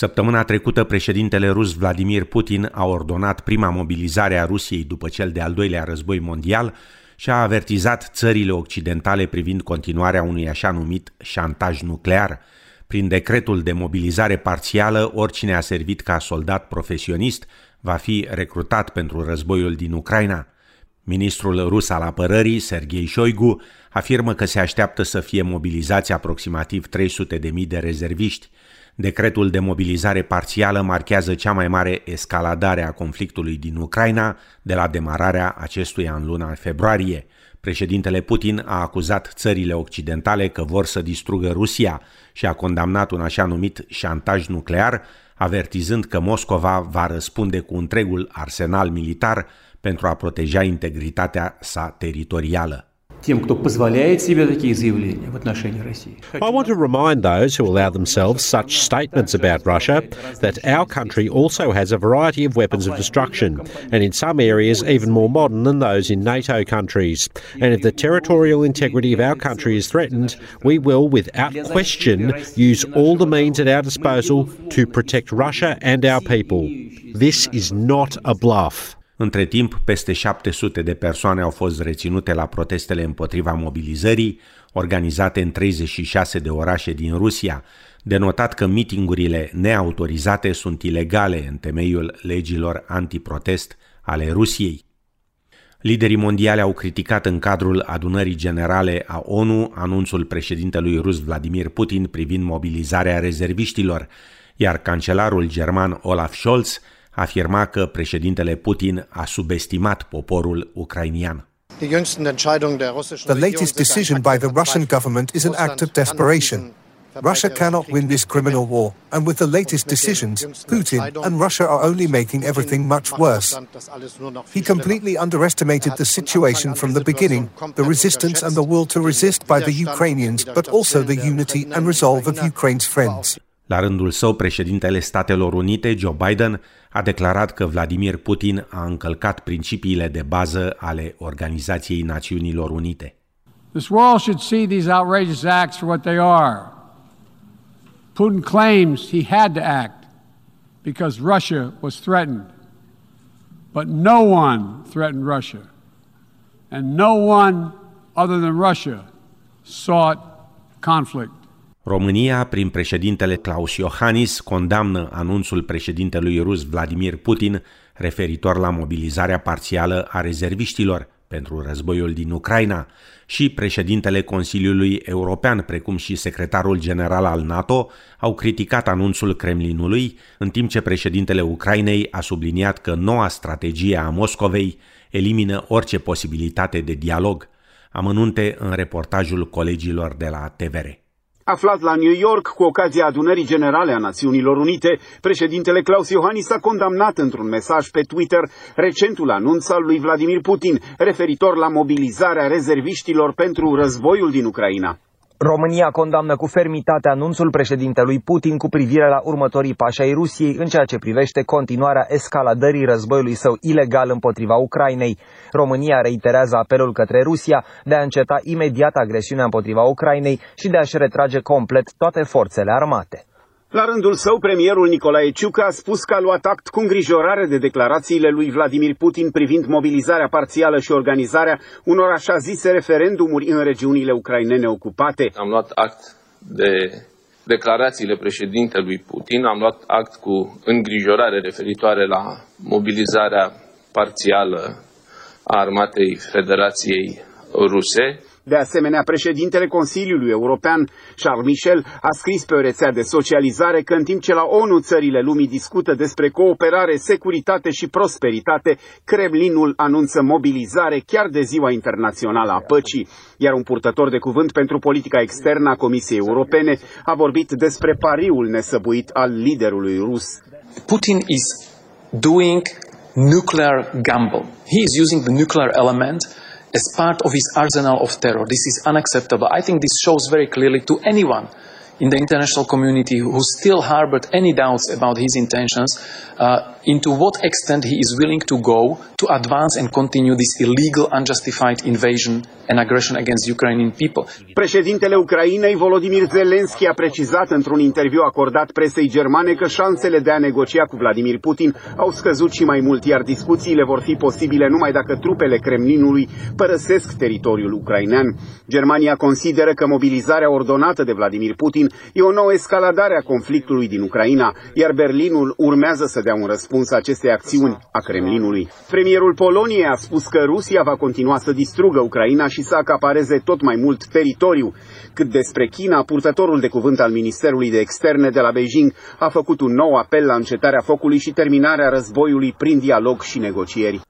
Săptămâna trecută, președintele rus Vladimir Putin a ordonat prima mobilizare a Rusiei după cel de-al doilea război mondial și a avertizat țările occidentale privind continuarea unui așa numit șantaj nuclear. Prin decretul de mobilizare parțială, oricine a servit ca soldat profesionist va fi recrutat pentru războiul din Ucraina. Ministrul rus al apărării, Sergei Shoigu, afirmă că se așteaptă să fie mobilizați aproximativ 300.000 de rezerviști. Decretul de mobilizare parțială marchează cea mai mare escaladare a conflictului din Ucraina de la demararea acestuia în luna februarie. Președintele Putin a acuzat țările occidentale că vor să distrugă Rusia și a condamnat un așa numit șantaj nuclear, avertizând că Moscova va răspunde cu întregul arsenal militar pentru a proteja integritatea sa teritorială. I want to remind those who allow themselves such statements about Russia that our country also has a variety of weapons of destruction, and in some areas even more modern than those in NATO countries. And if the territorial integrity of our country is threatened, we will, without question, use all the means at our disposal to protect Russia and our people. This is not a bluff. Între timp, peste 700 de persoane au fost reținute la protestele împotriva mobilizării, organizate în 36 de orașe din Rusia, denotat că mitingurile neautorizate sunt ilegale în temeiul legilor antiprotest ale Rusiei. Liderii mondiali au criticat în cadrul adunării generale a ONU anunțul președintelui rus Vladimir Putin privind mobilizarea rezerviștilor, iar cancelarul german Olaf Scholz afirma că președintele Putin a subestimat poporul ucrainian. The latest decision by the Russian government is an act of desperation. Russia cannot win this criminal war, and with the latest decisions, Putin and Russia are only making everything much worse. He completely underestimated the situation from the beginning, the resistance and the will to resist by the Ukrainians, but also the unity and resolve of Ukraine's friends. La rândul său, președintele Statelor Unite, Joe Biden, a declarat că Vladimir Putin a încălcat principiile de bază ale Organizației Națiunilor Unite. This world should see these outrageous acts for what they are. Putin claims he had to act because Russia was threatened. But no one threatened Russia. And no one other than Russia sought conflict. România, prin președintele Claus Iohannis, condamnă anunțul președintelui rus Vladimir Putin referitor la mobilizarea parțială a rezerviștilor pentru războiul din Ucraina și președintele Consiliului European, precum și secretarul general al NATO, au criticat anunțul Kremlinului, în timp ce președintele Ucrainei a subliniat că noua strategie a Moscovei elimină orice posibilitate de dialog. Amănunte în reportajul colegilor de la TVR. Aflat la New York cu ocazia adunării generale a Națiunilor Unite, președintele Claus Iohannis a condamnat într-un mesaj pe Twitter recentul anunț al lui Vladimir Putin referitor la mobilizarea rezerviștilor pentru războiul din Ucraina. România condamnă cu fermitate anunțul președintelui Putin cu privire la următorii pași ai Rusiei în ceea ce privește continuarea escaladării războiului său ilegal împotriva Ucrainei. România reiterează apelul către Rusia de a înceta imediat agresiunea împotriva Ucrainei și de a-și retrage complet toate forțele armate. La rândul său, premierul Nicolae Ciucă a spus că a luat act cu îngrijorare de declarațiile lui Vladimir Putin privind mobilizarea parțială și organizarea unor așa zise referendumuri în regiunile ucrainene ocupate. Am luat act de declarațiile președintelui Putin, am luat act cu îngrijorare referitoare la mobilizarea parțială a armatei Federației Ruse de asemenea, președintele Consiliului European, Charles Michel, a scris pe o rețea de socializare că în timp ce la ONU țările lumii discută despre cooperare, securitate și prosperitate, Kremlinul anunță mobilizare chiar de Ziua Internațională a Păcii. Iar un purtător de cuvânt pentru politica externă a Comisiei Europene a vorbit despre pariul nesăbuit al liderului rus. Putin is doing nuclear gamble. He is using the nuclear element as part of his arsenal of terror. This is unacceptable. I think this shows very clearly to anyone in the international community who still harbored any doubts about his intentions uh, into what extent he is willing to go to advance and continue this illegal, unjustified invasion and aggression against Ukrainian people. Președintele Ucrainei, Volodymyr Zelensky, a precizat într-un interviu acordat presei germane că șansele de a negocia cu Vladimir Putin au scăzut și mai mult, iar discuțiile vor fi posibile numai dacă trupele Kremlinului părăsesc teritoriul ucrainean. Germania consideră că mobilizarea ordonată de Vladimir Putin e o nouă escaladare a conflictului din Ucraina, iar Berlinul urmează să dea un răspuns acestei acțiuni a Kremlinului. Premierul Poloniei a spus că Rusia va continua să distrugă Ucraina și să acapareze tot mai mult teritoriu. Cât despre China, purtătorul de cuvânt al Ministerului de Externe de la Beijing a făcut un nou apel la încetarea focului și terminarea războiului prin dialog și negocieri.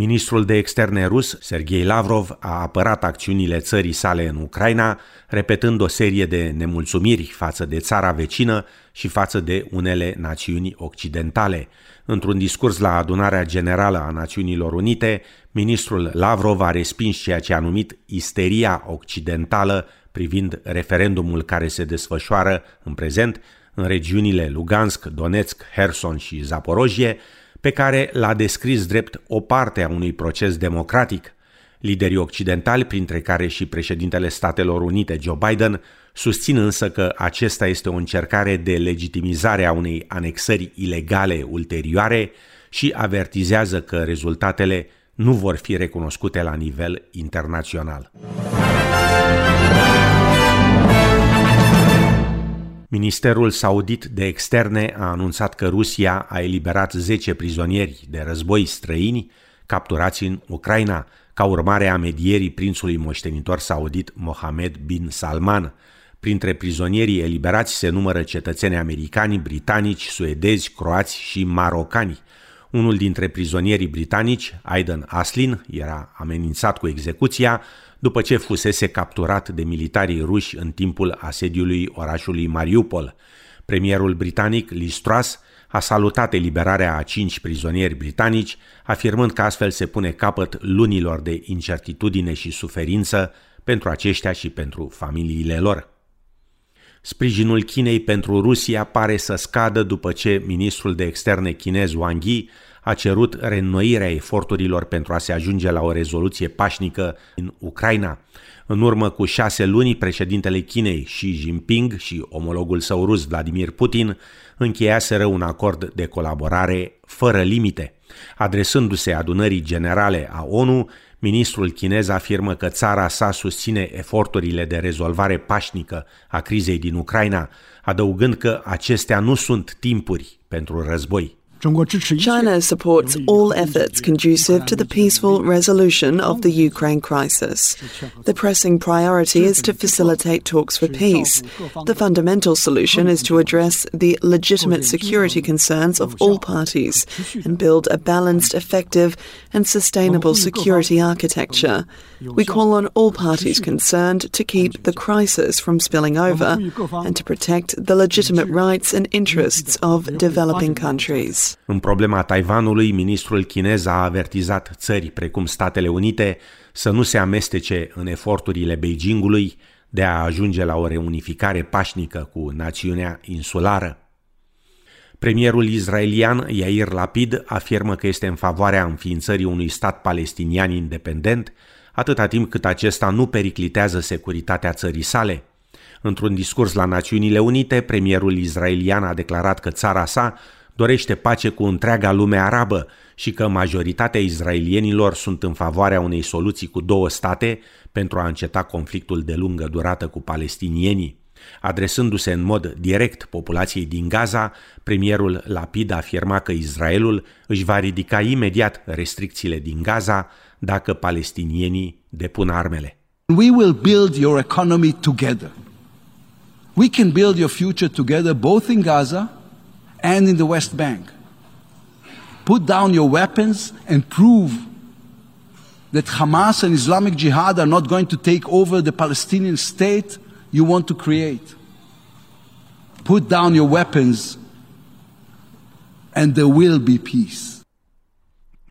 Ministrul de externe rus, Sergei Lavrov, a apărat acțiunile țării sale în Ucraina, repetând o serie de nemulțumiri față de țara vecină și față de unele națiuni occidentale. Într-un discurs la adunarea generală a Națiunilor Unite, ministrul Lavrov a respins ceea ce a numit isteria occidentală privind referendumul care se desfășoară în prezent în regiunile Lugansk, Donetsk, Herson și Zaporojie, pe care l-a descris drept o parte a unui proces democratic. Liderii occidentali, printre care și președintele Statelor Unite Joe Biden, susțin însă că acesta este o încercare de legitimizare a unei anexări ilegale ulterioare și avertizează că rezultatele nu vor fi recunoscute la nivel internațional. Ministerul saudit de externe a anunțat că Rusia a eliberat 10 prizonieri de război străini capturați în Ucraina, ca urmare a medierii prințului moștenitor saudit Mohammed bin Salman. Printre prizonierii eliberați se numără cetățeni americani, britanici, suedezi, croați și marocani. Unul dintre prizonierii britanici, Aidan Aslin, era amenințat cu execuția, după ce fusese capturat de militarii ruși în timpul asediului orașului Mariupol. Premierul britanic Liz Truss a salutat eliberarea a cinci prizonieri britanici, afirmând că astfel se pune capăt lunilor de incertitudine și suferință pentru aceștia și pentru familiile lor. Sprijinul Chinei pentru Rusia pare să scadă după ce ministrul de externe chinez Wang Yi a cerut reînnoirea eforturilor pentru a se ajunge la o rezoluție pașnică în Ucraina. În urmă cu șase luni, președintele Chinei Xi Jinping și omologul său rus Vladimir Putin încheiaseră un acord de colaborare fără limite. Adresându-se adunării generale a ONU, ministrul chinez afirmă că țara sa susține eforturile de rezolvare pașnică a crizei din Ucraina, adăugând că acestea nu sunt timpuri pentru război. China supports all efforts conducive to the peaceful resolution of the Ukraine crisis. The pressing priority is to facilitate talks for peace. The fundamental solution is to address the legitimate security concerns of all parties and build a balanced, effective, and sustainable security architecture. We call on all parties concerned to keep the crisis from spilling over and to protect the legitimate rights and interests of developing countries. În problema Taiwanului, ministrul chinez a avertizat țări precum Statele Unite să nu se amestece în eforturile Beijingului de a ajunge la o reunificare pașnică cu națiunea insulară. Premierul israelian Yair Lapid afirmă că este în favoarea înființării unui stat palestinian independent, atâta timp cât acesta nu periclitează securitatea țării sale. Într-un discurs la Națiunile Unite, premierul israelian a declarat că țara sa dorește pace cu întreaga lume arabă și că majoritatea izraelienilor sunt în favoarea unei soluții cu două state pentru a înceta conflictul de lungă durată cu palestinienii. Adresându-se în mod direct populației din Gaza, premierul Lapid afirma că Israelul își va ridica imediat restricțiile din Gaza dacă palestinienii depun armele. We will build your economy together. We can build your future together both in Gaza and in the West Bank. Put down your weapons and prove that Hamas and Islamic Jihad are not going to take over the Palestinian state you want to create. Put down your weapons and there will be peace.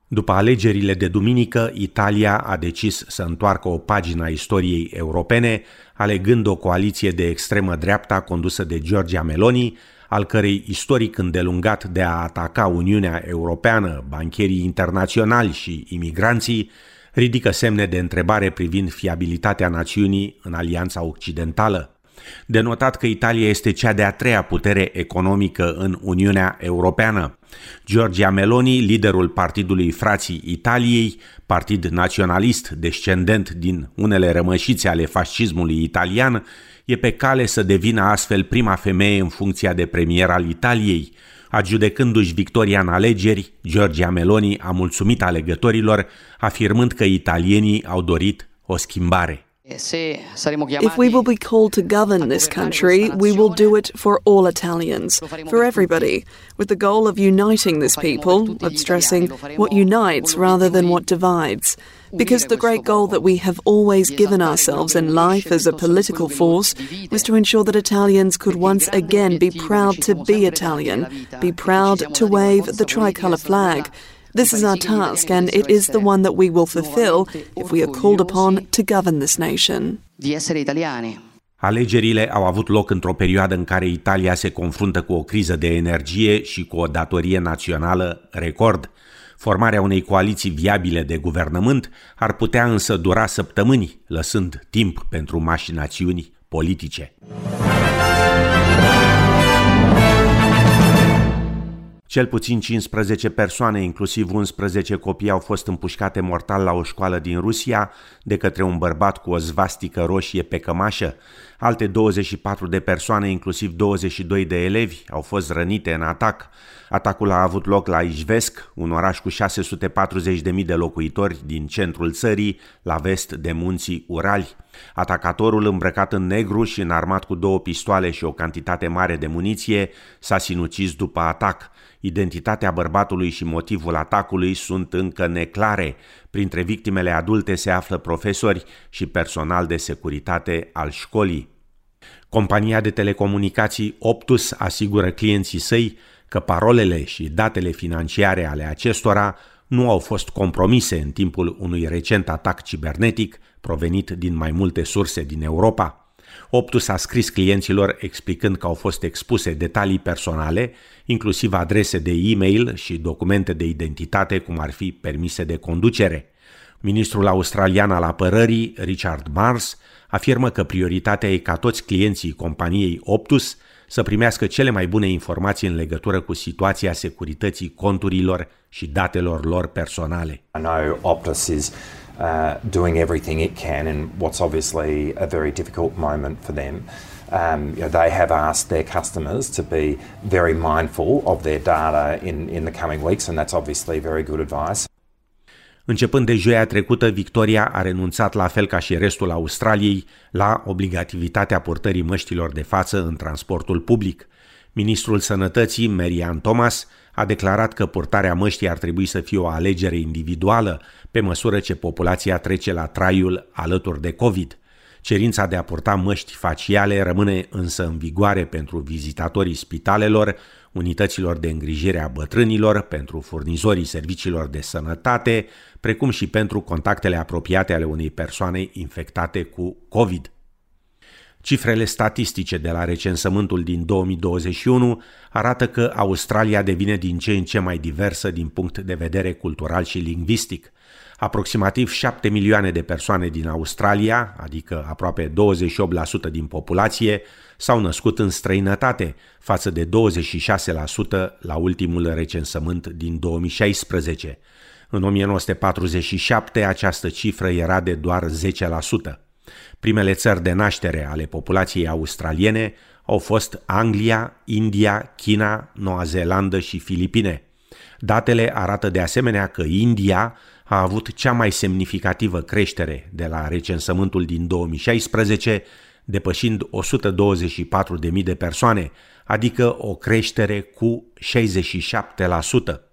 După alegerile de duminică, Italia a decis să întoarcă o pagină a istoriei europene, alegând o coaliție de extremă dreapta condusă de Giorgia Meloni, al cărei istoric îndelungat de a ataca Uniunea Europeană, bancherii internaționali și imigranții, ridică semne de întrebare privind fiabilitatea națiunii în Alianța Occidentală. Denotat că Italia este cea de-a treia putere economică în Uniunea Europeană. Giorgia Meloni, liderul partidului Frații Italiei, partid naționalist descendent din unele rămășițe ale fascismului italian, e pe cale să devină astfel prima femeie în funcția de premier al Italiei. Adjudecându-și victoria în alegeri, Giorgia Meloni a mulțumit alegătorilor, afirmând că italienii au dorit o schimbare. If we will be called to govern this country, we will do it for all Italians, for everybody, with the goal of uniting this people, of stressing what unites rather than what divides. Because the great goal that we have always given ourselves in life as a political force was to ensure that Italians could once again be proud to be Italian, be proud to wave the tricolour flag. This is our task, and it is the one that we will fulfill if we are called upon to govern this nation. Alegerile au avut loc într-o perioadă în care Italia se confruntă cu o criză de energie și cu o datorie națională record. Formarea unei coaliții viabile de guvernământ ar putea însă dura săptămâni, lăsând timp pentru mașinațiuni politice. Cel puțin 15 persoane, inclusiv 11 copii, au fost împușcate mortal la o școală din Rusia de către un bărbat cu o zvastică roșie pe cămașă. Alte 24 de persoane, inclusiv 22 de elevi, au fost rănite în atac. Atacul a avut loc la Ijvesc, un oraș cu 640.000 de locuitori din centrul țării, la vest de munții Urali. Atacatorul, îmbrăcat în negru și înarmat cu două pistoale și o cantitate mare de muniție, s-a sinucis după atac. Identitatea bărbatului și motivul atacului sunt încă neclare. Printre victimele adulte se află profesori și personal de securitate al școlii. Compania de telecomunicații Optus asigură clienții săi că parolele și datele financiare ale acestora nu au fost compromise în timpul unui recent atac cibernetic provenit din mai multe surse din Europa. Optus a scris clienților explicând că au fost expuse detalii personale, inclusiv adrese de e-mail și documente de identitate, cum ar fi permise de conducere. Ministrul australian al apărării, Richard Mars, afirmă că prioritatea e ca toți clienții companiei Optus să primească cele mai bune informații în legătură cu situația securității conturilor și datelor lor personale. I know Optus is uh, doing everything it can in what's obviously a very difficult moment for them. Um, you know, they have asked their customers to be very mindful of their data in, in the coming weeks, and that's obviously very good advice. Începând de joia trecută, Victoria a renunțat, la fel ca și restul Australiei, la obligativitatea purtării măștilor de față în transportul public. Ministrul Sănătății, Marian Thomas, a declarat că purtarea măștii ar trebui să fie o alegere individuală pe măsură ce populația trece la traiul alături de COVID. Cerința de a purta măști faciale rămâne însă în vigoare pentru vizitatorii spitalelor, unităților de îngrijire a bătrânilor, pentru furnizorii serviciilor de sănătate, precum și pentru contactele apropiate ale unei persoane infectate cu COVID. Cifrele statistice de la recensământul din 2021 arată că Australia devine din ce în ce mai diversă din punct de vedere cultural și lingvistic. Aproximativ 7 milioane de persoane din Australia, adică aproape 28% din populație, s-au născut în străinătate, față de 26% la ultimul recensământ din 2016. În 1947 această cifră era de doar 10%. Primele țări de naștere ale populației australiene au fost Anglia, India, China, Noua Zeelandă și Filipine. Datele arată de asemenea că India a avut cea mai semnificativă creștere de la recensământul din 2016, depășind 124.000 de persoane, adică o creștere cu 67%.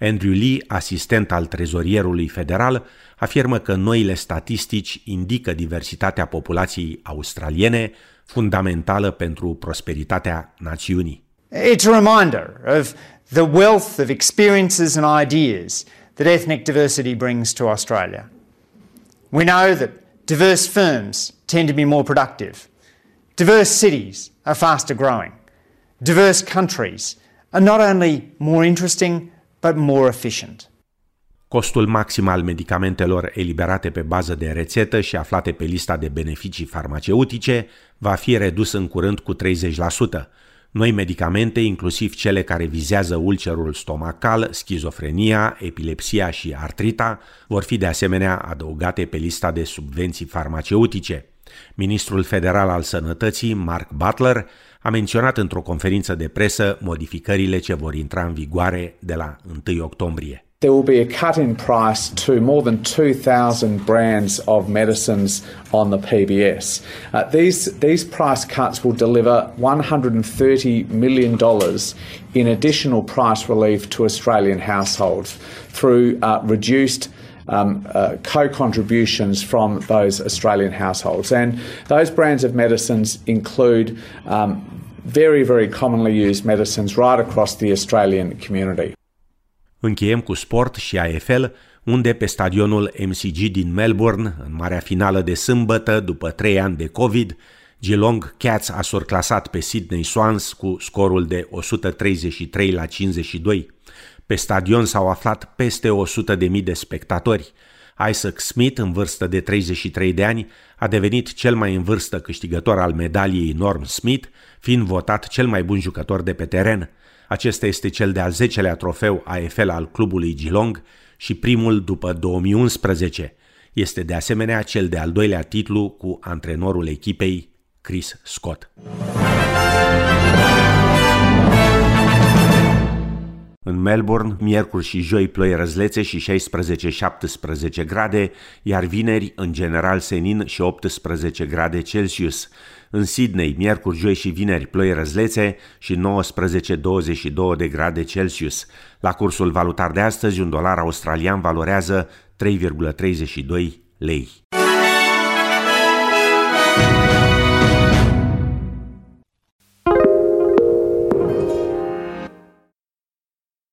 Andrew Lee, asistent al trezorierului federal, afirmă că noile statistici indică diversitatea populației australiene, fundamentală pentru prosperitatea națiunii. It's a reminder of the wealth of experiences and ideas that ethnic diversity brings to Australia. We know that diverse firms tend to be more productive. Diverse cities are faster growing. diverse countries are not only more interesting, but more efficient. Costul maxim al medicamentelor eliberate pe bază de rețetă și aflate pe lista de beneficii farmaceutice va fi redus în curând cu 30%. Noi medicamente, inclusiv cele care vizează ulcerul stomacal, schizofrenia, epilepsia și artrita, vor fi de asemenea adăugate pe lista de subvenții farmaceutice. Ministrul federal al sănătății, Mark Butler, a menționat într-o conferință de presă modificările ce vor intra în vigoare de la 1 octombrie. There will be a cut in price to more than 2,000 brands of medicines on the PBS. Uh, these, these price cuts will deliver $130 million in additional price relief to Australian households through uh, reduced um, uh, co contributions from those Australian households. And those brands of medicines include um, very, very commonly used medicines right across the Australian community. Încheiem cu sport și AFL, unde pe stadionul MCG din Melbourne, în marea finală de sâmbătă, după trei ani de COVID, Geelong Cats a surclasat pe Sydney Swans cu scorul de 133 la 52. Pe stadion s-au aflat peste 100.000 de spectatori. Isaac Smith, în vârstă de 33 de ani, a devenit cel mai în vârstă câștigător al medaliei Norm Smith, fiind votat cel mai bun jucător de pe teren. Acesta este cel de-al 10-lea trofeu AFL al clubului Geelong și primul după 2011. Este de asemenea cel de-al doilea titlu cu antrenorul echipei Chris Scott. Melbourne, miercuri și joi ploi răzlețe și 16-17 grade, iar vineri, în general, senin și 18 grade Celsius. În Sydney, miercuri, joi și vineri, ploi răzlețe și 19-22 de grade Celsius. La cursul valutar de astăzi, un dolar australian valorează 3,32 lei.